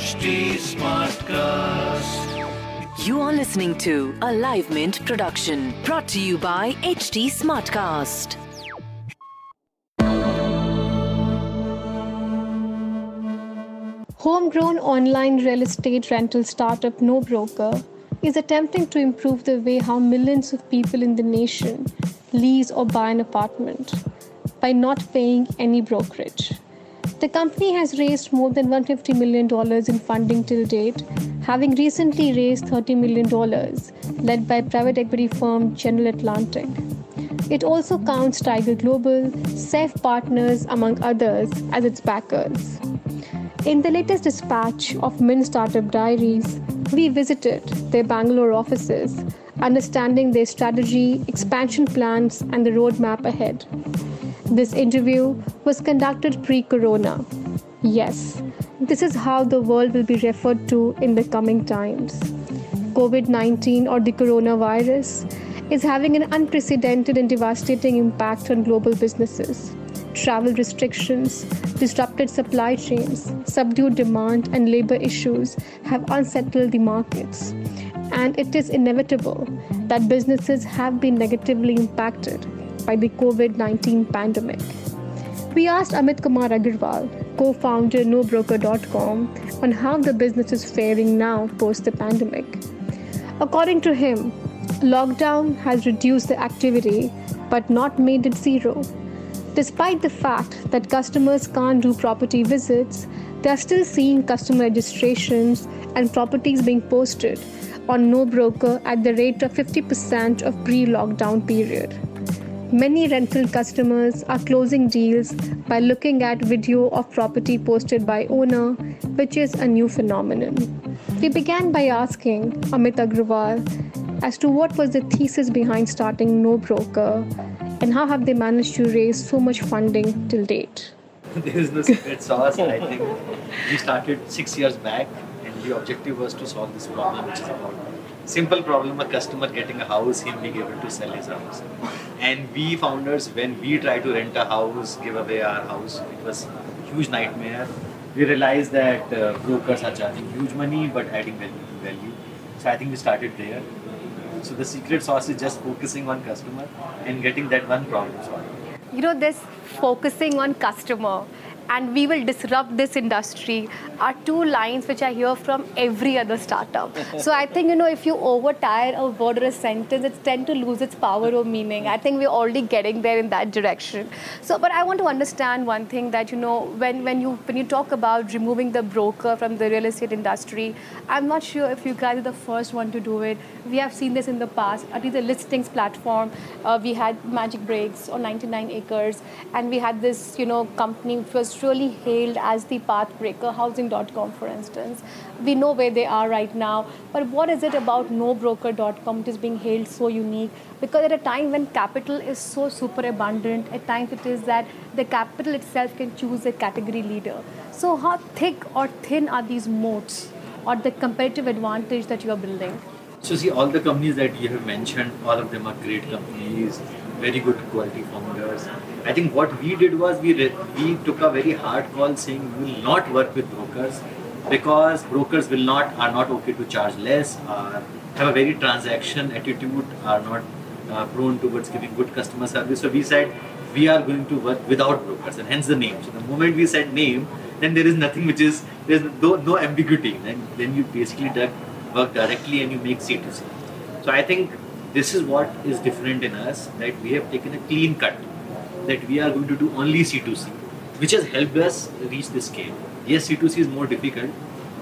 HT Smartcast. You are listening to a Live Mint production brought to you by HT Smartcast. Homegrown online real estate rental startup No Broker is attempting to improve the way how millions of people in the nation lease or buy an apartment by not paying any brokerage. The company has raised more than $150 million in funding till date, having recently raised $30 million, led by private equity firm General Atlantic. It also counts Tiger Global, SAIF Partners, among others, as its backers. In the latest dispatch of Mint Startup Diaries, we visited their Bangalore offices, understanding their strategy, expansion plans, and the roadmap ahead. This interview was conducted pre corona. Yes, this is how the world will be referred to in the coming times. COVID 19 or the coronavirus is having an unprecedented and devastating impact on global businesses. Travel restrictions, disrupted supply chains, subdued demand, and labor issues have unsettled the markets. And it is inevitable that businesses have been negatively impacted by the COVID 19 pandemic. We asked Amit Kumar Agarwal, co founder NoBroker.com, on how the business is faring now post the pandemic. According to him, lockdown has reduced the activity but not made it zero. Despite the fact that customers can't do property visits, they are still seeing customer registrations and properties being posted on No Broker at the rate of 50% of pre lockdown period. Many rental customers are closing deals by looking at video of property posted by owner, which is a new phenomenon. We began by asking Amit Agarwal as to what was the thesis behind starting No Broker and how have they managed to raise so much funding till date. there is no secret sauce. I think we started six years back, and the objective was to solve this problem, which is about simple problem: a customer getting a house, him being able to sell his house. And we founders, when we try to rent a house, give away our house, it was huge nightmare. We realized that uh, brokers are charging huge money but adding value. So I think we started there. So the secret sauce is just focusing on customer and getting that one problem solved. you know this focusing on customer and we will disrupt this industry are two lines which I hear from every other startup. so I think you know if you overtire a word or a sentence, it tend to lose its power or meaning. I think we're already getting there in that direction. So, but I want to understand one thing that you know when when you when you talk about removing the broker from the real estate industry, I'm not sure if you guys are the first one to do it. We have seen this in the past. At least the listings platform, uh, we had MagicBricks or 99 Acres, and we had this you know company which was really hailed as the path breaker, housing.com, for instance. We know where they are right now, but what is it about nobroker.com which is being hailed so unique? Because at a time when capital is so super abundant, at times it is that the capital itself can choose a category leader. So, how thick or thin are these moats or the competitive advantage that you are building? So see, all the companies that you have mentioned, all of them are great companies, very good quality founders. I think what we did was we re- we took a very hard call saying we will not work with brokers because brokers will not are not okay to charge less, are, have a very transaction attitude, are not uh, prone towards giving good customer service. So we said we are going to work without brokers, and hence the name. So the moment we said name, then there is nothing which is there's no, no ambiguity, and then you basically work directly and you make C2C. So I think this is what is different in us that we have taken a clean cut that we are going to do only C2C, which has helped us reach this scale. Yes, C2C is more difficult,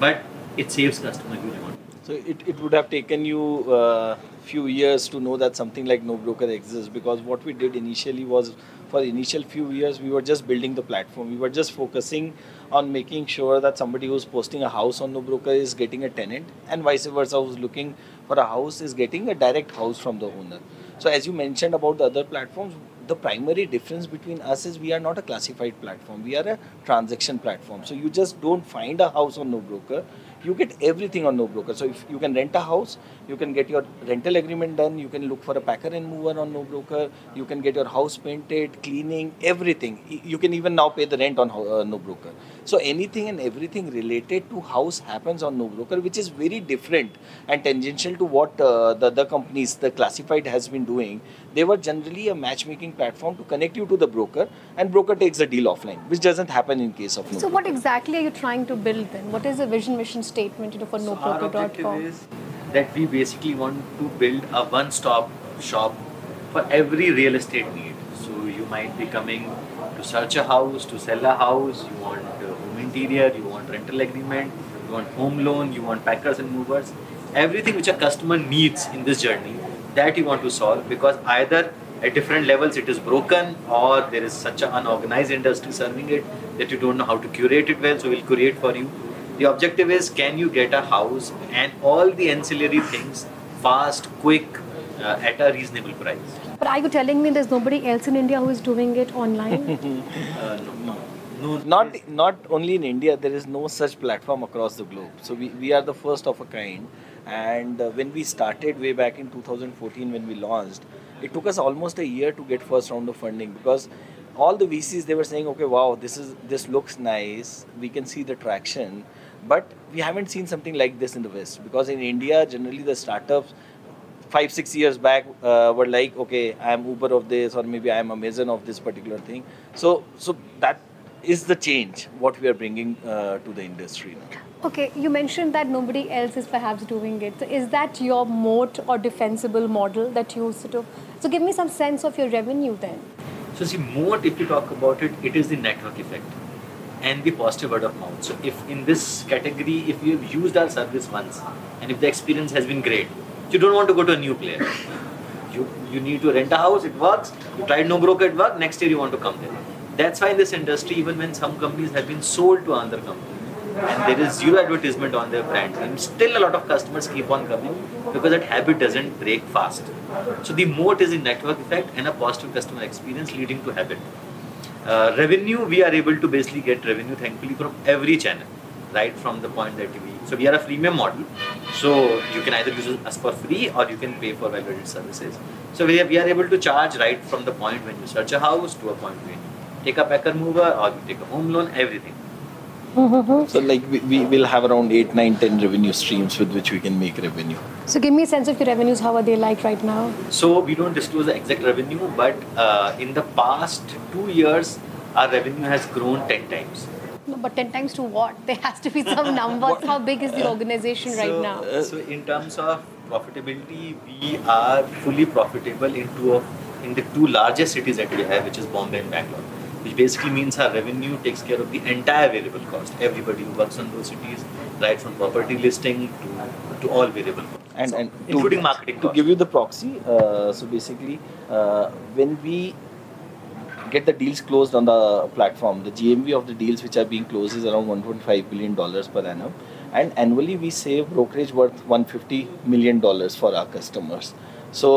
but it saves customer amount. So it, it would have taken you uh, few years to know that something like no broker exists because what we did initially was for initial few years we were just building the platform. We were just focusing on making sure that somebody who's posting a house on no broker is getting a tenant, and vice versa, who's looking for a house is getting a direct house from the owner. So as you mentioned about the other platforms, the primary difference between us is we are not a classified platform. We are a transaction platform. So you just don't find a house on NoBroker you get everything on no broker So if you can rent a house, you can get your rental agreement done, you can look for a packer and mover on no broker you can get your house painted, cleaning, everything. You can even now pay the rent on uh, NoBroker. So anything and everything related to house happens on no broker which is very different and tangential to what uh, the other companies, the classified has been doing. They were generally a matchmaking platform to connect you to the broker, and broker takes the deal offline, which doesn't happen in case of NoBroker. So what exactly are you trying to build then? What is the vision, mission, statement you know, for So our objective nobroker.com? is that we basically want to build a one-stop shop for every real estate need. So you might be coming to search a house, to sell a house, you want uh, home interior, you want rental agreement, you want home loan, you want packers and movers. Everything which a customer needs in this journey that you want to solve because either at different levels it is broken or there is such an unorganized industry serving it that you don't know how to curate it well so we'll curate for you the objective is can you get a house and all the ancillary things fast, quick, uh, at a reasonable price. But are you telling me there's nobody else in India who is doing it online? Uh, no, no, no. not not only in India, there is no such platform across the globe. So we, we are the first of a kind. And uh, when we started way back in 2014, when we launched, it took us almost a year to get first round of funding because all the VCs they were saying, okay, wow, this is this looks nice. We can see the traction, but we haven't seen something like this in the West because in India, generally the startups five six years back uh, were like okay i am uber of this or maybe i am amazon of this particular thing. So so that is the change what we are bringing uh, to the industry now okay, you mentioned that nobody else is perhaps doing it. So is that your moat or defensible model that you sort of? So give me some sense of your revenue then. So see, moat, if you talk about it, it is the network effect and the positive word of mouth. So if in this category, if you have used our service once and if the experience has been great, you don't want to go to a new player. You, you need to rent a house, it works. You tried no broker, it worked. Next year you want to come there. That's why in this industry, even when some companies have been sold to another company and there is zero advertisement on their brand, and still a lot of customers keep on coming because that habit doesn't break fast. So the moat is a network effect and a positive customer experience leading to habit. Uh, revenue, we are able to basically get revenue thankfully from every channel, right from the point that we. So we are a freemium model, so you can either use us for free or you can pay for value-added services. So we are, we are able to charge right from the point when you search a house to a point when you take a packer mover or you take a home loan, everything. So like we, we will have around 8 9 10 revenue streams with which we can make revenue So give me a sense of your revenues. How are they like right now? So we don't disclose the exact revenue, but uh, in the past two years, our revenue has grown 10 times. No, but 10 times to what? There has to be some numbers. How big is the organization right so, now? uh, so in terms of profitability, we are fully profitable in two of in the two largest cities that we have, which is Bombay and Bangalore. Which basically means our revenue takes care of the entire variable cost. Everybody who works on those cities, right from property listing to, to all variable costs. and So, and to- including marketing to costs. give you the proxy uh, so basically uh, when we get the deals closed on the platform the gmv of the deals which are being closed is around 1.5 billion dollars per annum and annually we save brokerage worth 150 million dollars for our customers so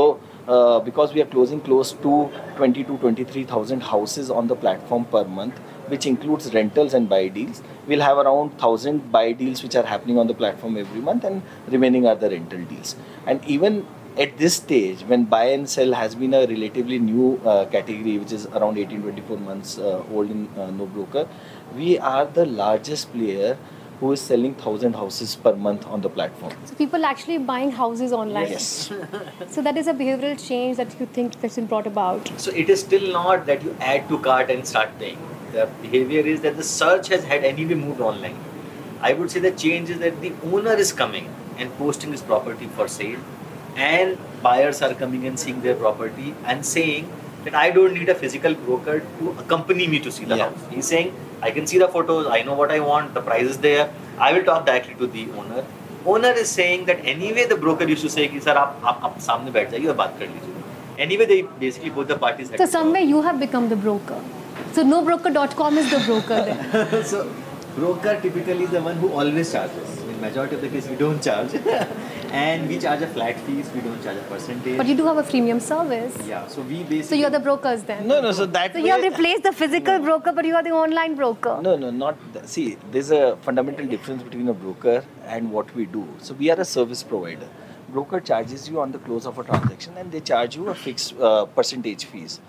uh, because we are closing close to 20 to 23000 houses on the platform per month which includes rentals and buy deals. We'll have around 1000 buy deals which are happening on the platform every month, and remaining are the rental deals. And even at this stage, when buy and sell has been a relatively new uh, category, which is around 18 24 months uh, old in uh, No Broker, we are the largest player who is selling 1000 houses per month on the platform. So people actually buying houses online. Yes. So that is a behavioral change that you think that's been brought about. So it is still not that you add to cart and start paying. The behavior is that the search has had anyway moved online. I would say the change is that the owner is coming and posting his property for sale, and buyers are coming and seeing their property and saying that I don't need a physical broker to accompany me to see the Yeah. house. He's saying I can see the photos, I know what I want, the price is there. I will talk directly to the owner. Owner is saying that anyway the broker used to say कि sir आप आप आप सामने बैठ जाइए और बात कर लीजिए Anyway, they basically both the parties had So to somewhere you have become the broker. So nobroker.com is the broker then. talk. so broker typically is the one who always charges. In majority of the case, we don't charge, and we charge a flat fees. We don't charge a percentage. But you do have a freemium service. yeah, so we basically. So you're the brokers then. No, no. So that So you have replaced the physical broker, but you are the online broker. No, no, not. th- See, there's a fundamental difference between a broker and what we do. So we are a service provider. Broker charges you on the close of a transaction, and they charge you a fixed uh, percentage fees.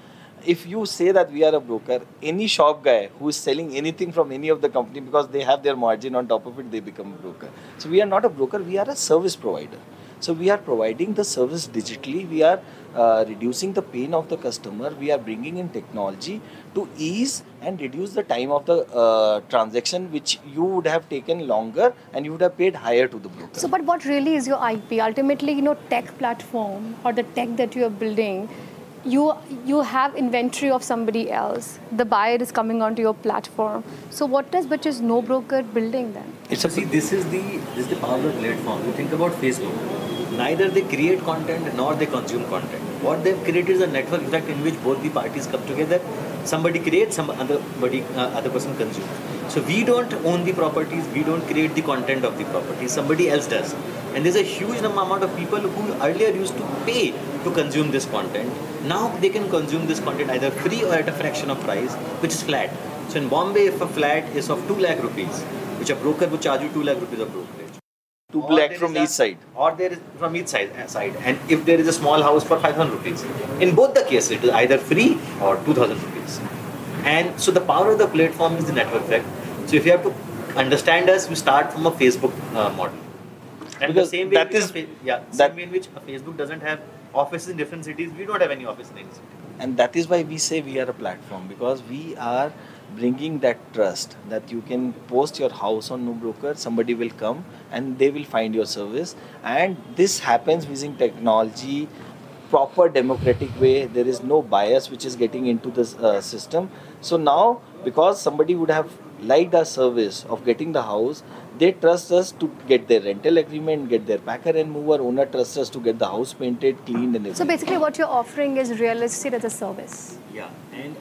If you say that we are a broker, any shop guy who is selling anything from any of the company because they have their margin on top of it, they become a broker. So we are not a broker; we are a service provider. So we are providing the service digitally. We are uh, reducing the pain of the customer. We are bringing in technology to ease and reduce the time of the uh, transaction, which you would have taken longer and you would have paid higher to the broker. So, but what really is your IP? Ultimately, you know, tech platform or the tech that you are building, you you have inventory of somebody else. The buyer is coming onto your platform. So, what is which is no broker building then? it's So see, this is the this is the power of the platform. You think about Facebook. Neither they create content nor they consume content. What they've created is a network effect in which both the parties come together. Somebody creates, some other body, uh, other person consumes. So we don't own the properties. We don't create the content of the properties. Somebody else does. And there's a huge number amount of people who earlier used to pay to consume this content. Now they can consume this content either free or at a fraction of price, which is flat. So in Bombay, if a flat is of 2 lakh rupees, which a broker would charge you 2 lakh rupees of brokerage. two Or black there from is a- each side. Or there is from each side, uh, side. And if there is a small house for 500 rupees, in both the cases, it is either free or 2000 rupees. And so the power of the platform is the network effect. So if you have to understand us, we start from a Facebook uh, model. And Because the same way, that in which a fa- yeah, that- same way in which a Facebook doesn't have offices in different cities, we don't have any office in any city. and that is why we say we are a platform because we are bringing that trust that you can post your house on no broker somebody will come and they will find your service. And this happens using technology proper democratic way. There is no bias which is getting into this uh, system. So now because somebody would have liked our service of getting the house they trust us to get their rental agreement get their packer and mover owner trusts us to get the house painted cleaned and everything So basically, what you're offering is real estate as a service. Yeah, and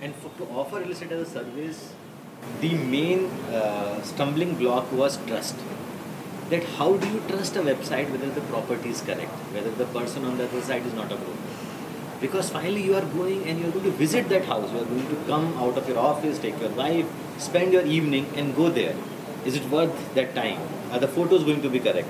and for, to offer real estate as a service, the main uh, stumbling block was trust. That how do you trust a website whether the property is correct, whether the person on the other side is not a broker? Because finally you are going and you are going to visit that house. You are going to come out of your office, take your wife, spend your evening, and go there. Is it worth that time? Are the photos going to be correct?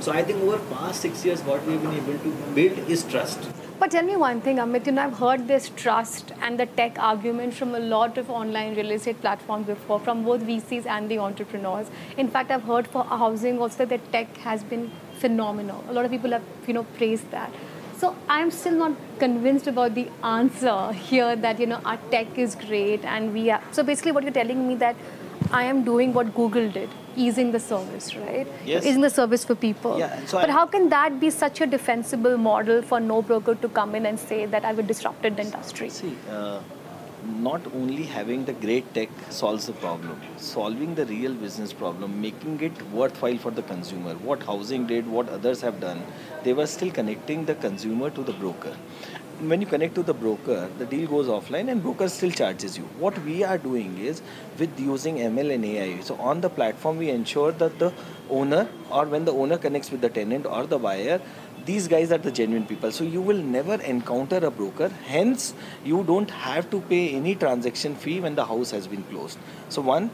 So I think over past six years, what we have been able to build is trust. But tell me one thing, Amit, you know, I've heard this trust and the tech argument from a lot of online real estate platforms before, from both VCs and the entrepreneurs. In fact, I've heard for housing also that the tech has been phenomenal. A lot of people have, you know, praised that. So I'm still not convinced about the answer here that, you know, our tech is great and we are. So basically what you're telling me that I am doing what Google did, easing the service, right? Yes. Easing the service for people. Yeah, so but I- how can that be such a defensible model for no broker to come in and say that I've disrupted the industry? See, uh, not only having the great tech solves the problem, solving the real business problem, making it worthwhile for the consumer. What housing did, what others have done, they were still connecting the consumer to the broker. When you connect to the broker, the deal goes offline and broker still charges you. What we are doing is with using ML and AI. So on the platform, we ensure that the owner or when the owner connects with the tenant or the buyer, these guys are the genuine people so you will never encounter a broker hence you don't have to pay any transaction fee when the house has been closed so one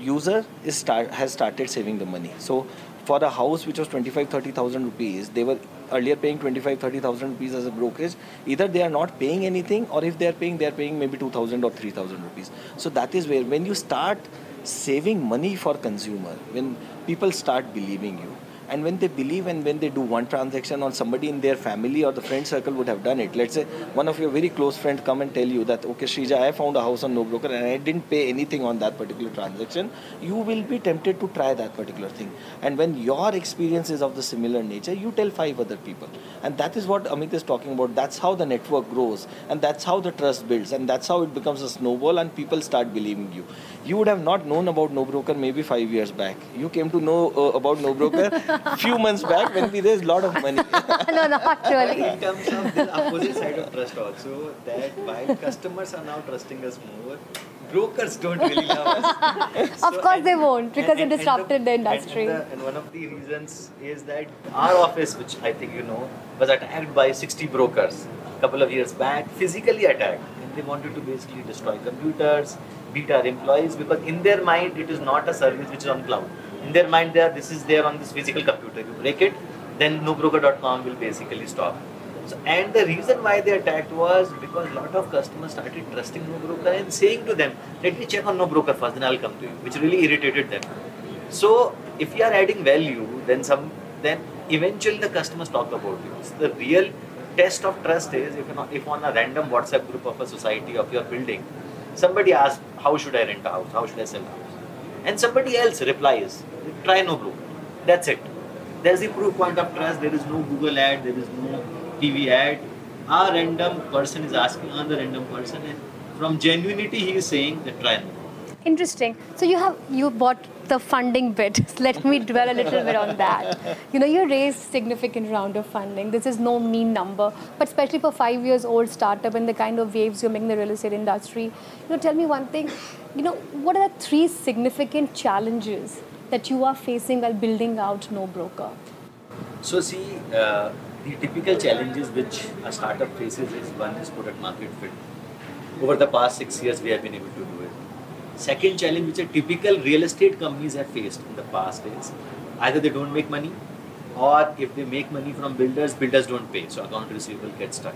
user is start, has started saving the money so for a house which was 25 30000 rupees they were earlier paying 25 30000 rupees as a brokerage either they are not paying anything or if they are paying they are paying maybe 2000 or 3000 rupees. So that is where when you start saving money for consumer when people start believing you and when they believe and when they do one transaction or somebody in their family or the friend circle would have done it. Let's say one of your very close friends come and tell you that okay Shrija I found a house on no broker and I didn't pay anything on that particular transaction you will be tempted to try that particular thing. And when your experience is of the similar nature you tell five other people. And that is what Amit is talking about. That's how the network grows and that's how the trust builds and that's how it becomes a snowball and people start believing you. You would have not known about no broker maybe 5 years back. You came to know uh, about no broker few months back when we raised a lot of money. no, not really. in terms of the opposite side of trust also that while customers are now trusting us more brokers don't really love us Of course they won't, because it disrupted the industry. and, the- and one of the reasons is that our office which i think you know was attacked by 60 brokers a couple of years back physically attacked and they wanted to basically destroy computers beat our employees because in their mind it is not a service which is on cloud in their mind they are, this is there on this physical computer you break it then nobroker.com will basically stop so, and the reason why they attacked was because a lot of customers started trusting no broker and saying to them, "Let me check on no broker first, then I'll come to you," which really irritated them. So, if you are adding value, then some, then eventually the customers talk about you. So the real test of trust is if, on- if on a random WhatsApp group of a society of your building, somebody asks, "How should I rent a house? How should I sell a house?" and somebody else replies, "Try no broker." That's it. There's the proof point of trust. There is no Google ad. There is no TV ad. A random person is asking another random person, and from genuinity, he is saying that try no. Interesting. So you have you bought the funding bit. Let me dwell a little bit on that. You know, you raised significant round of funding. This is no mean number, but especially for five years old startup and the kind of waves you're making in the real estate industry. You know, tell me one thing. You know, what are the three significant challenges that you are facing while building out No Broker? So see, uh, the typical challenges which a startup faces is one is product market fit. Over the past six years, we have been able to do it. Second challenge which a typical real estate companies have faced in the past is either they don't make money, or if they make money from builders, builders don't pay, so account receivable gets stuck.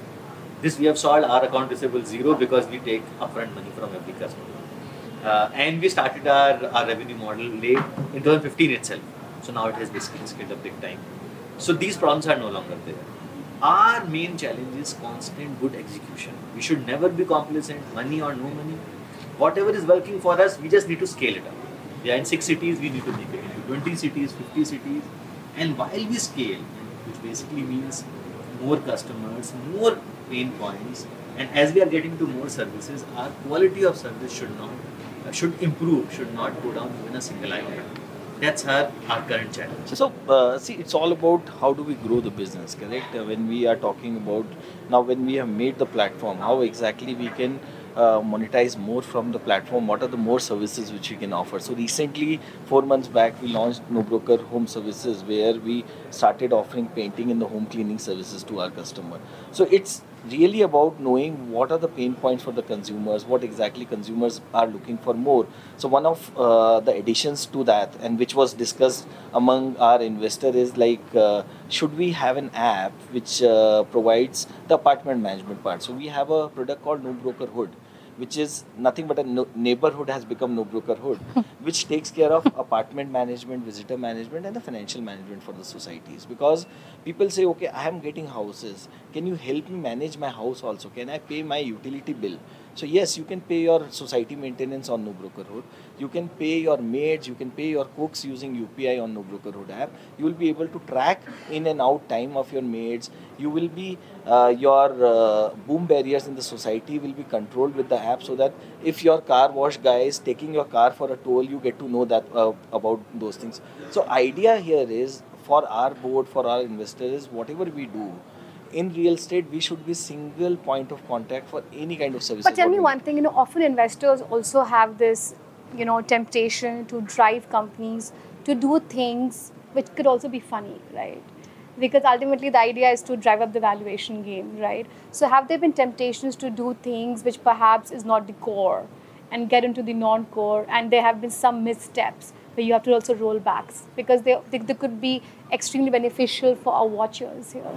This we have solved our account receivable zero because we take upfront money from every customer. Uh, and we started our, our revenue model late in 2015 itself. So now it has basically scaled up big time. So these problems are no longer there. Our main challenge is constant good execution. We should never be complacent, money or no money. Whatever is working for us, we just need to scale it up. We are in six cities, we need to make it into 20 cities, 50 cities. And while we scale, which basically means more customers, more pain points, and as we are getting to more services, our quality of service should not should improve, should not go down even a single iota. That's our, our current challenge. So, uh, see, it's all about how do we grow the business, correct? Uh, when we are talking about now, when we have made the platform, how exactly we can uh, monetize more from the platform? What are the more services which we can offer? So, recently, four months back, we launched No Broker Home Services, where we started offering painting and the home cleaning services to our customer. So, it's really about knowing what are the pain points for the consumers what exactly consumers are looking for more. So one of uh, the additions to that and which was discussed among our investor is like uh, should we have an app which uh, provides the apartment management part? So we have a product called no broker hood which is nothing but a no- neighborhood has become no broker hood which takes care of apartment management visitor management and the financial management for the societies. Because people say okay i am getting houses. Can you help me manage my house also? Can i pay my utility bill so yes you can pay your society maintenance on no broker hood you can pay your maids you can pay your cooks using upi on no broker hood app. You will be able to track in and out time of your maids. You will be uh, your uh, boom barriers in the society will be controlled with the app so that if your car wash guy is taking your car for a toll you get to know that uh, about those things. So idea here is for our board for our investors whatever we do in real estate we should be single point of contact for any kind of service But tell me one thing, you know, often investors also have this, you know, temptation to drive companies to do things which could also be funny, right? Because ultimately the idea is to drive up the valuation game, right? So have there been temptations to do things which perhaps is not the core and get into the non-core and there have been some missteps where you have to also roll backs because they, they, they could be extremely beneficial for our watchers here.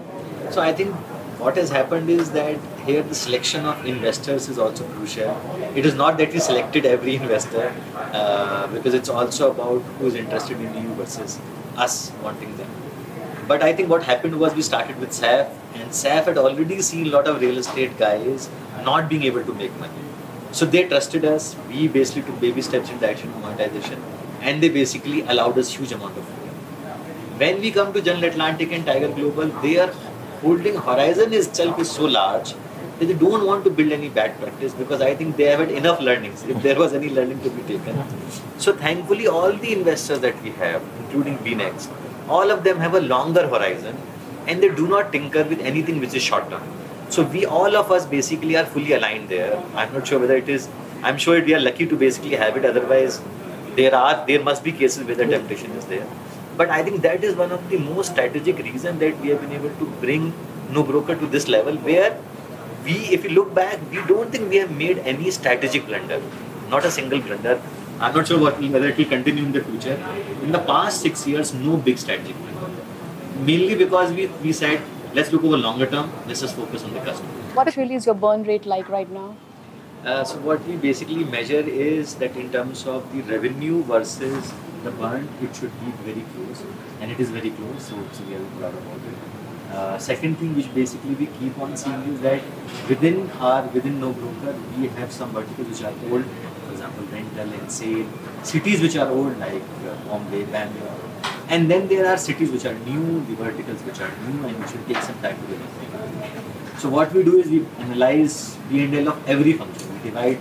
So I think what has happened is that here the selection of investors is also crucial. It is not that we selected every investor uh, because it's also about who's interested in you versus us wanting them. But I think what happened was we started with SAIF and SAIF had already seen a lot of real estate guys not being able to make money. So they trusted us. We basically took baby steps in direction of monetization and they basically allowed us huge amount of freedom. When we come to General Atlantic and Tiger Global, their holding horizon itself is so large that they don't want to build any bad practice because I think they have had enough learnings if there was any learning to be taken. So thankfully, all the investors that we have, including BEENEXT, all of them have a longer horizon and they do not tinker with anything which is short term. So we all of us basically are fully aligned there. I'm not sure whether it is. I'm sure we are lucky to basically have it. Otherwise, there are there must be cases where the temptation is there. But I think that is one of the most strategic reason that we have been able to bring no broker to this level where we, if you look back, we don't think we have made any strategic blunder, not a single blunder. I'm not sure what whether it will continue in the future. In the past six years, no big strategic blunder. Mainly because we, we said let's look over longer term. Let's just focus on the customer. What really is your burn rate like right now? Uh, so what we basically measure is that in terms of the revenue versus the burn, it should be very close, and it is very close. So, so we are proud about it. Uh, second thing which basically we keep on seeing is that within our within no broker we have some verticals which are old, for example rental and sale, cities which are old like uh, Bombay, Bangalore, and then there are cities which are new, the verticals which are new and which will take some time to develop. So what we do is we analyze P&L of every function. Divide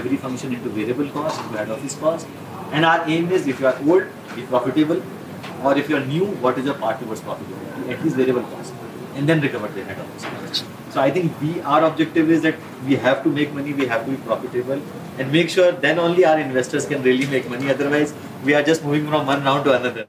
every function into variable cost, into head office cost. And our aim is if you are old, be profitable. Or if you are new, what is your path towards profitability? At least variable cost. And then recover the head office cost. So I think we our objective is that we have to make money, we have to be profitable and make sure then only our investors can really make money. Otherwise, we are just moving from one round to another.